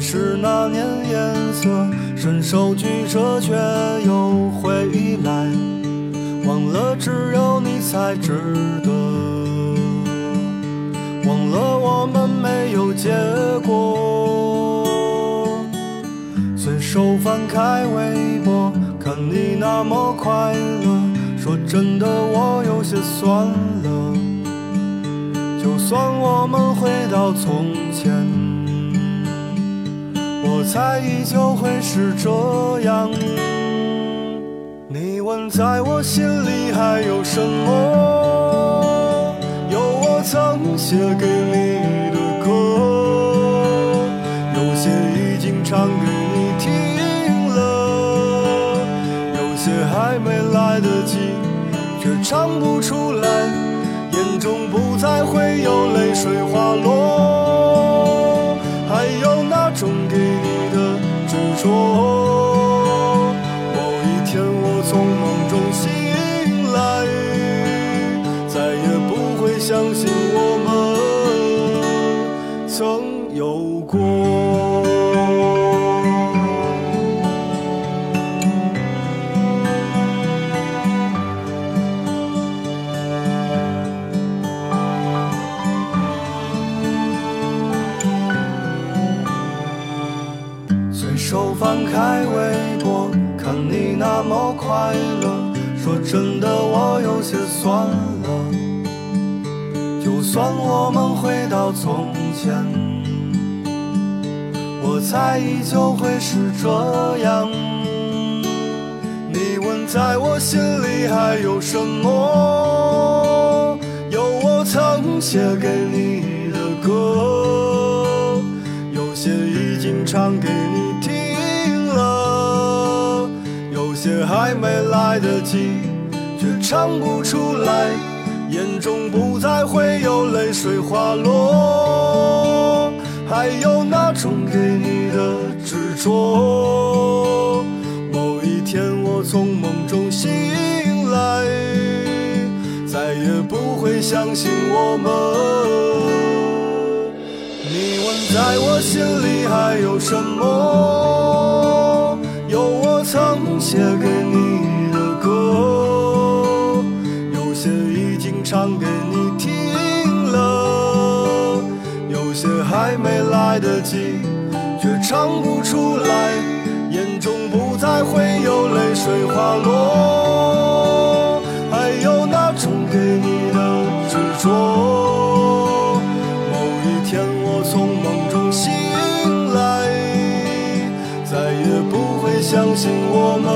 是那年颜色，伸手举着却又回来，忘了只有你才值得，忘了我们没有结果。随手翻开微博，看你那么快乐，说真的我有些酸了。就算我们回到从前。我猜依旧会是这样。你问在我心里还有什么？有我曾写给你的歌，有些已经唱给你听了，有些还没来得及，却唱不出来，眼中不再会有泪水滑落，算了。就算我们回到从前，我猜依旧会是这样。你问在我心里还有什么？有我曾写给你的歌，有些已经唱给你听了，有些。还没来得及，唱不出来，眼中不再会有泪水滑落，还有那种给你的执着。某一天我从梦中醒来，再也不会相信我们。你问在我心里还有什么？有我曾写给。你还没来得及，却唱不出来，眼中不再会有泪水滑落，还有那种给你的执着。某一天我从梦中醒来，再也不会相信我们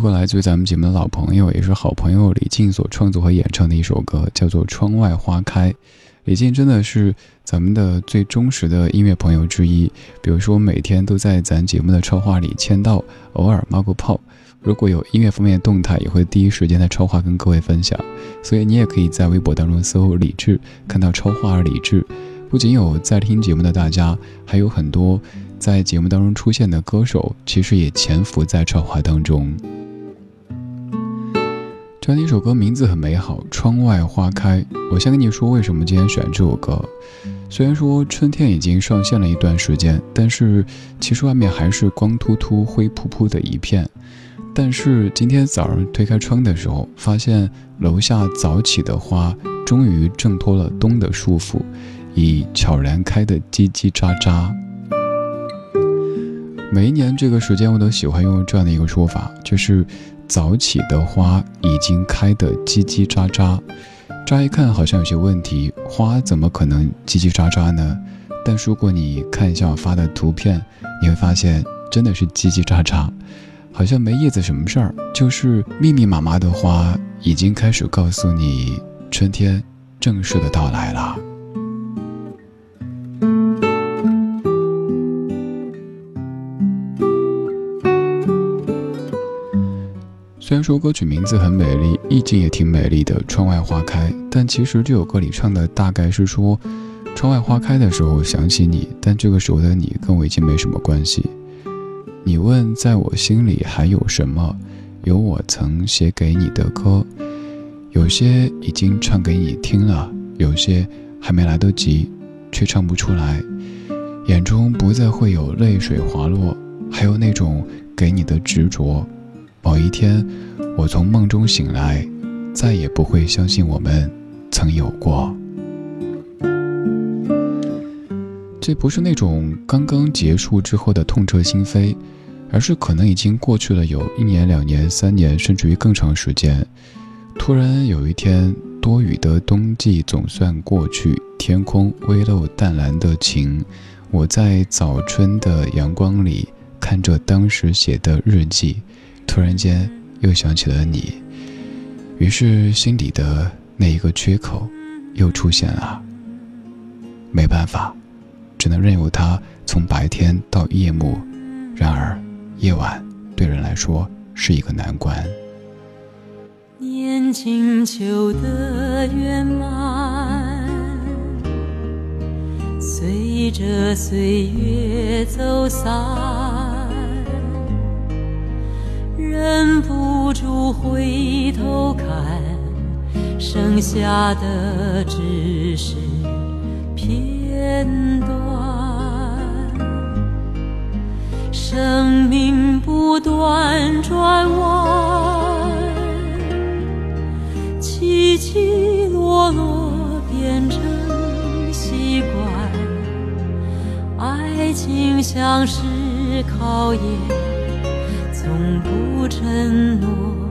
会来自于咱们节目的老朋友，也是好朋友李静所创作和演唱的一首歌，叫做《窗外花开》。李静真的是咱们的最忠实的音乐朋友之一，比如说每天都在咱节目的超话里签到，偶尔冒个泡。如果有音乐方面的动态，也会第一时间在超话跟各位分享。所以你也可以在微博当中搜“李志”，看到超话而李志。不仅有在听节目的大家，还有很多。在节目当中出现的歌手，其实也潜伏在超话当中。这样一首歌名字很美好，《窗外花开》。我先跟你说为什么今天选这首歌。虽然说春天已经上线了一段时间，但是其实外面还是光秃秃、灰扑扑的一片。但是今天早上推开窗的时候，发现楼下早起的花终于挣脱了冬的束缚，已悄然开得叽叽喳喳。每一年这个时间，我都喜欢用这样的一个说法，就是早起的花已经开得叽叽喳喳。乍一看好像有些问题，花怎么可能叽叽喳喳呢？但如果你看一下我发的图片，你会发现真的是叽叽喳喳，好像没叶子什么事儿，就是密密麻麻的花已经开始告诉你春天正式的到来了。虽然说歌曲名字很美丽，意境也挺美丽的，《窗外花开》，但其实这首歌里唱的大概是说，窗外花开的时候想起你，但这个时候的你跟我已经没什么关系。你问在我心里还有什么？有我曾写给你的歌，有些已经唱给你听了，有些还没来得及，却唱不出来。眼中不再会有泪水滑落，还有那种给你的执着。某一天，我从梦中醒来，再也不会相信我们曾有过。这不是那种刚刚结束之后的痛彻心扉，而是可能已经过去了有一年、两年、三年，甚至于更长时间。突然有一天，多雨的冬季总算过去，天空微露淡蓝的晴，我在早春的阳光里看着当时写的日记。突然间又想起了你，于是心底的那一个缺口又出现了。没办法，只能任由它从白天到夜幕。然而，夜晚对人来说是一个难关。年轻秋的圆满，随着岁月走散。忍不住回头看，剩下的只是片段。生命不断转弯，起起落落变成习惯。爱情像是考验。从不承诺。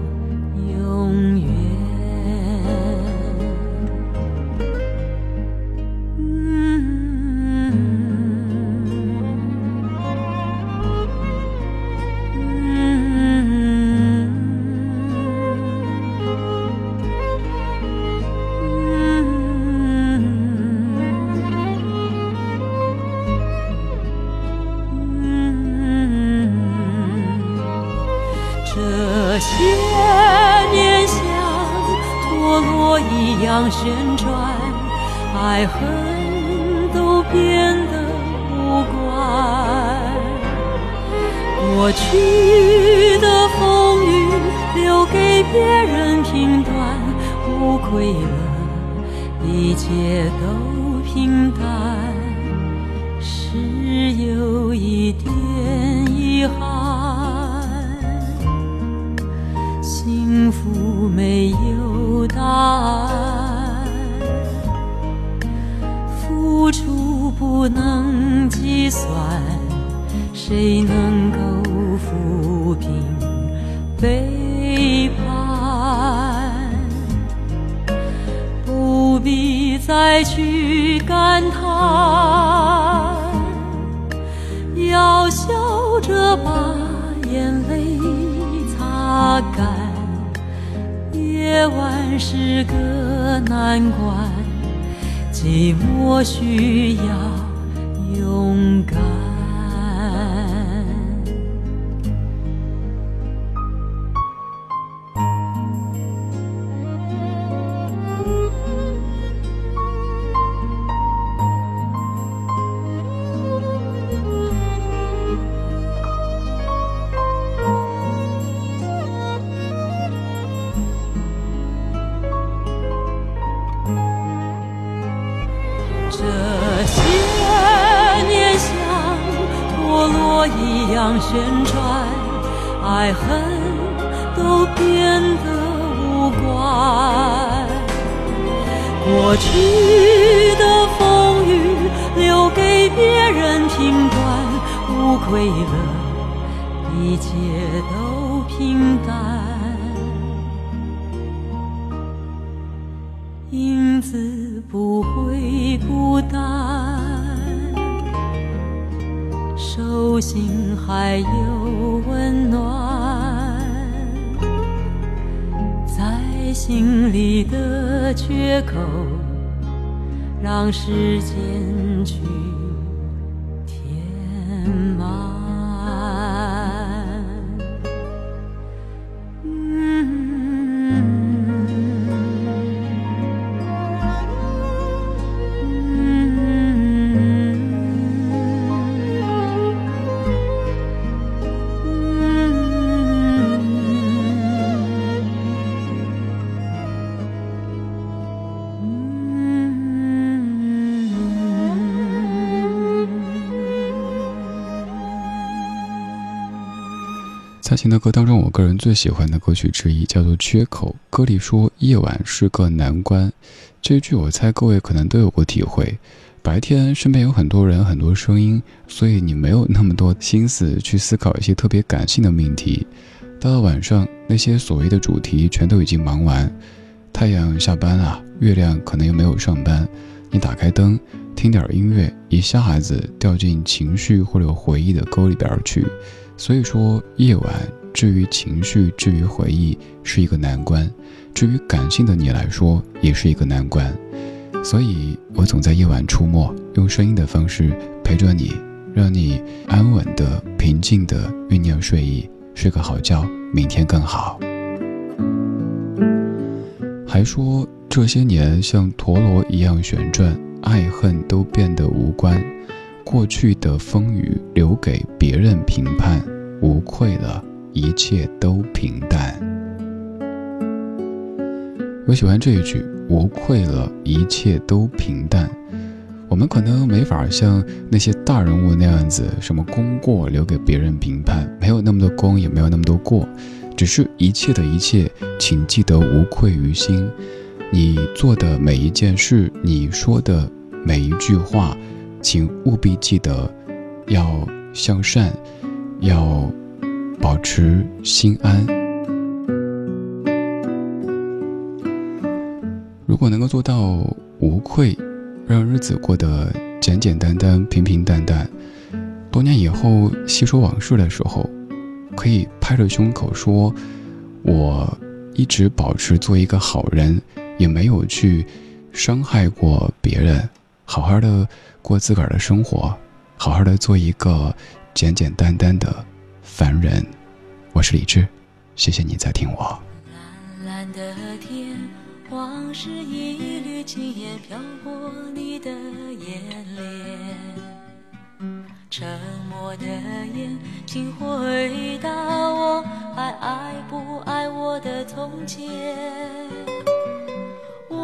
这些年像陀螺一样旋转，爱恨都变得无关。过去的风雨留给别人评断，无愧了，一切都平淡，是有一点遗憾，幸福没有答案。付出不能计算，谁能够抚平背叛？不必再去感叹，要笑着把眼泪擦干。夜晚是个难关。寂寞需要爱恨都变得无关。过去的风雨留给别人评断，无愧了，心还有温暖，在心里的缺口，让时间去。蔡琴的歌当中，我个人最喜欢的歌曲之一叫做《缺口》。歌里说夜晚是个难关，这句我猜各位可能都有过体会。白天身边有很多人、很多声音，所以你没有那么多心思去思考一些特别感性的命题。到了晚上，那些所谓的主题全都已经忙完，太阳下班了，月亮可能又没有上班。你打开灯，听点音乐，一下子掉进情绪或者回忆的沟里边去。所以说，夜晚至于情绪，至于回忆，是一个难关；至于感性的你来说，也是一个难关。所以我总在夜晚出没，用声音的方式陪着你，让你安稳的、平静的酝酿睡意，睡个好觉，明天更好。还说这些年像陀螺一样旋转，爱恨都变得无关。过去的风雨留给别人评判，无愧了，一切都平淡。我喜欢这一句：“无愧了，一切都平淡。”我们可能没法像那些大人物那样子，什么功过留给别人评判，没有那么多功，也没有那么多过，只是一切的一切，请记得无愧于心。你做的每一件事，你说的每一句话。请务必记得，要向善，要保持心安。如果能够做到无愧，让日子过得简简单单、平平淡淡，多年以后细说往事的时候，可以拍着胸口说：“我一直保持做一个好人，也没有去伤害过别人，好好的。”过自个儿的生活，好好的做一个简简单单的凡人。我是李志，谢谢你在听我。蓝蓝的天，往事一缕轻烟飘过你的眼帘。沉默的眼，请回答我，还爱不爱我的从前？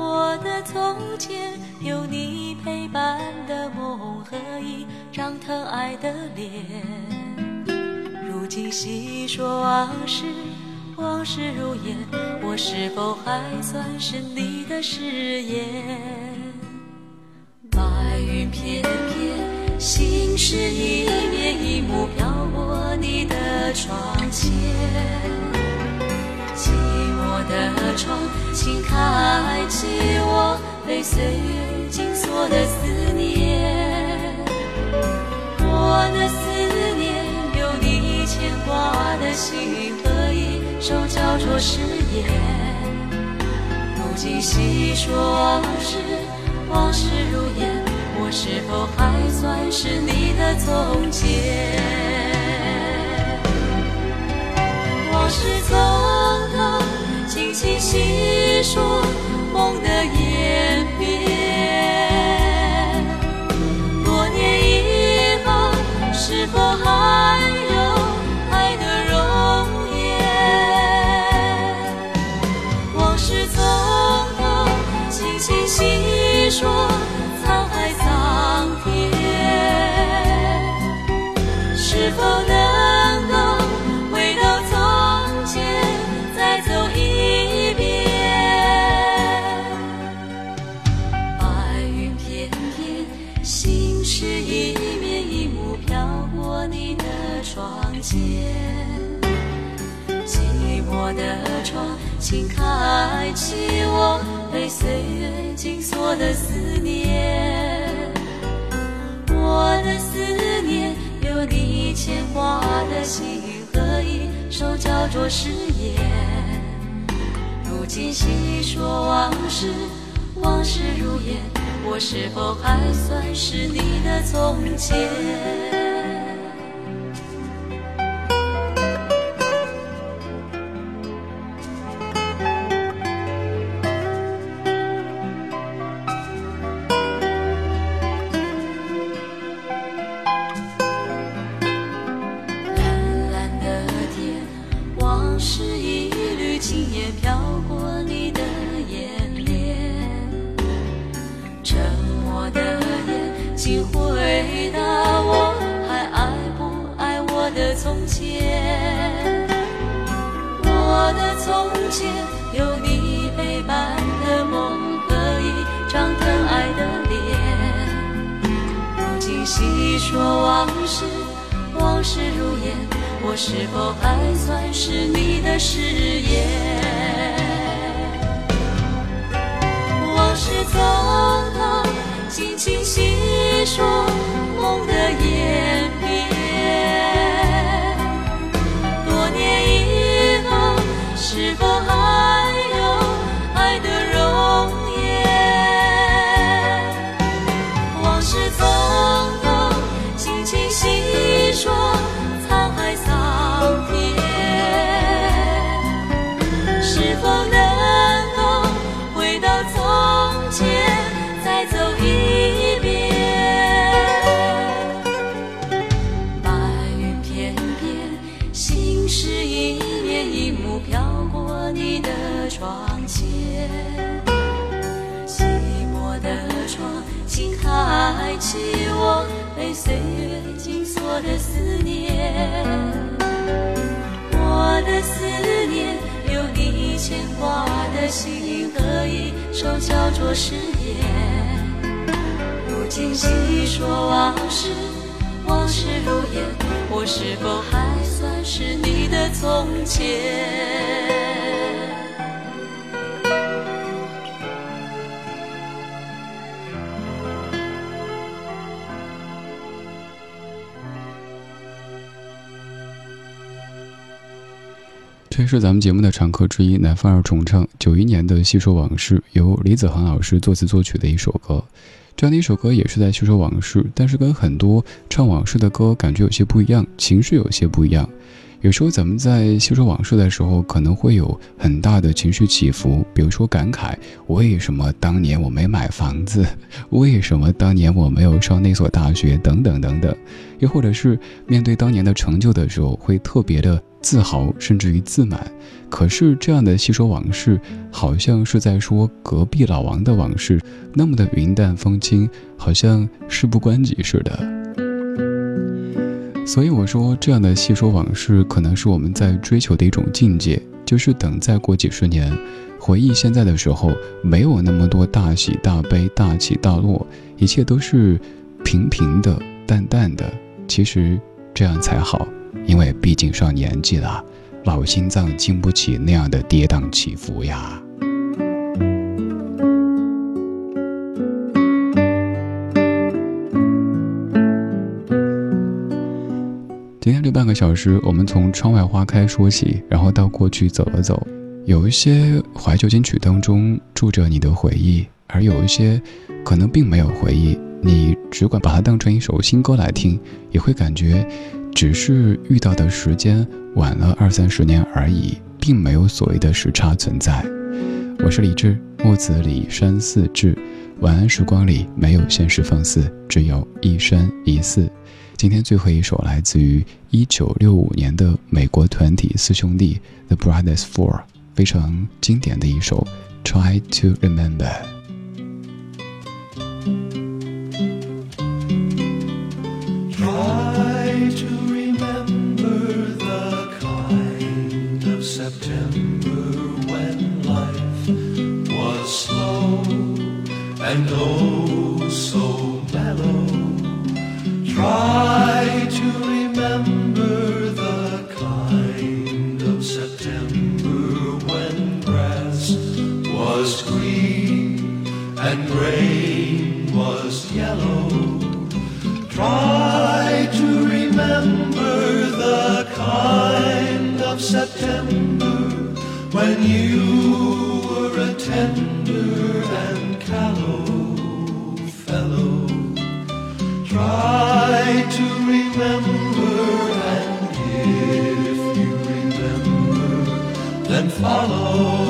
我的从前有你陪伴的梦和一张疼爱的脸。如今细说往事，往事如烟，我是否还算是你的誓言？白云片片，心事一面一幕飘过开启我被岁月紧锁的思念。我的思念，有你牵挂的心和一首叫做誓言。如今细说往事，往事如烟，我是否还算是你的从前？往事从头，轻轻细说梦的演变。请开启我被岁月紧锁的思念。我的思念，有你牵挂的心和一首叫做誓言。如今细说往事，往事如烟，我是否还算是你的从前？请回答我还爱不爱我的从前我的从前有你陪伴的梦和一张疼爱的脸。如今细说往事往事如烟我是否还算是你的誓言。往事匆匆轻轻细说梦的演变。多年以后，是否牵挂的心和一首叫做誓言。如今细说往事，往事如烟，我是否还算是你的从前？这是咱们节目的常客之一，南方二重唱九一年的《细说往事》，由李子恒老师作词作曲的一首歌。这样的一首歌也是在细说往事，但是跟很多唱往事的歌感觉有些不一样，情绪有些不一样。有时候咱们在细说往事的时候，可能会有很大的情绪起伏，比如说感慨为什么当年我没买房子，为什么当年我没有上那所大学，等等等等。又或者是面对当年的成就的时候，会特别的。自豪甚至于自满，可是这样的细说往事，好像是在说隔壁老王的往事，那么的云淡风轻，好像事不关己似的。所以我说，这样的细说往事，可能是我们在追求的一种境界，就是等再过几十年，回忆现在的时候，没有那么多大喜大悲、大起大落，一切都是平平的、淡淡的。其实这样才好。因为毕竟上年纪了，老心脏经不起那样的跌宕起伏呀。今天这半个小时，我们从窗外花开说起，然后到过去走了走。有一些怀旧金曲当中住着你的回忆，而有一些可能并没有回忆，你只管把它当成一首新歌来听，也会感觉。只是遇到的时间晚了二三十年而已，并没有所谓的时差存在。我是李志，木子李山寺志。晚安时光里没有现实放肆，只有一生一世。今天最后一首来自于一九六五年的美国团体四兄弟 The Brothers Four，非常经典的一首《Try to Remember》。and oh so mellow. Try to remember the kind of September when grass was green and rain was yellow. Try to remember the kind of September when you were a tender. follow.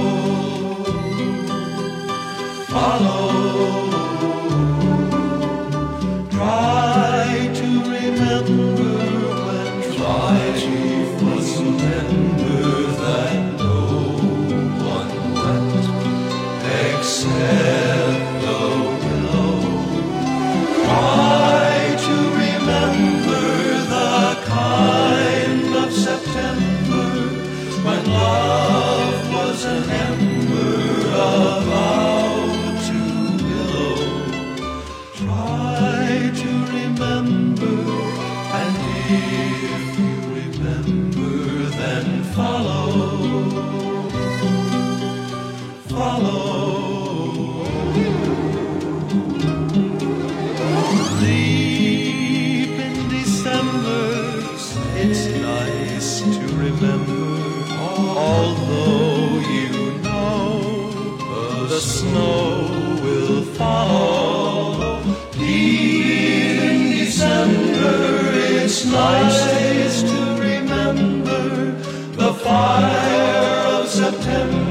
the snow will fall. Dear December, it's nice to remember the fire of September.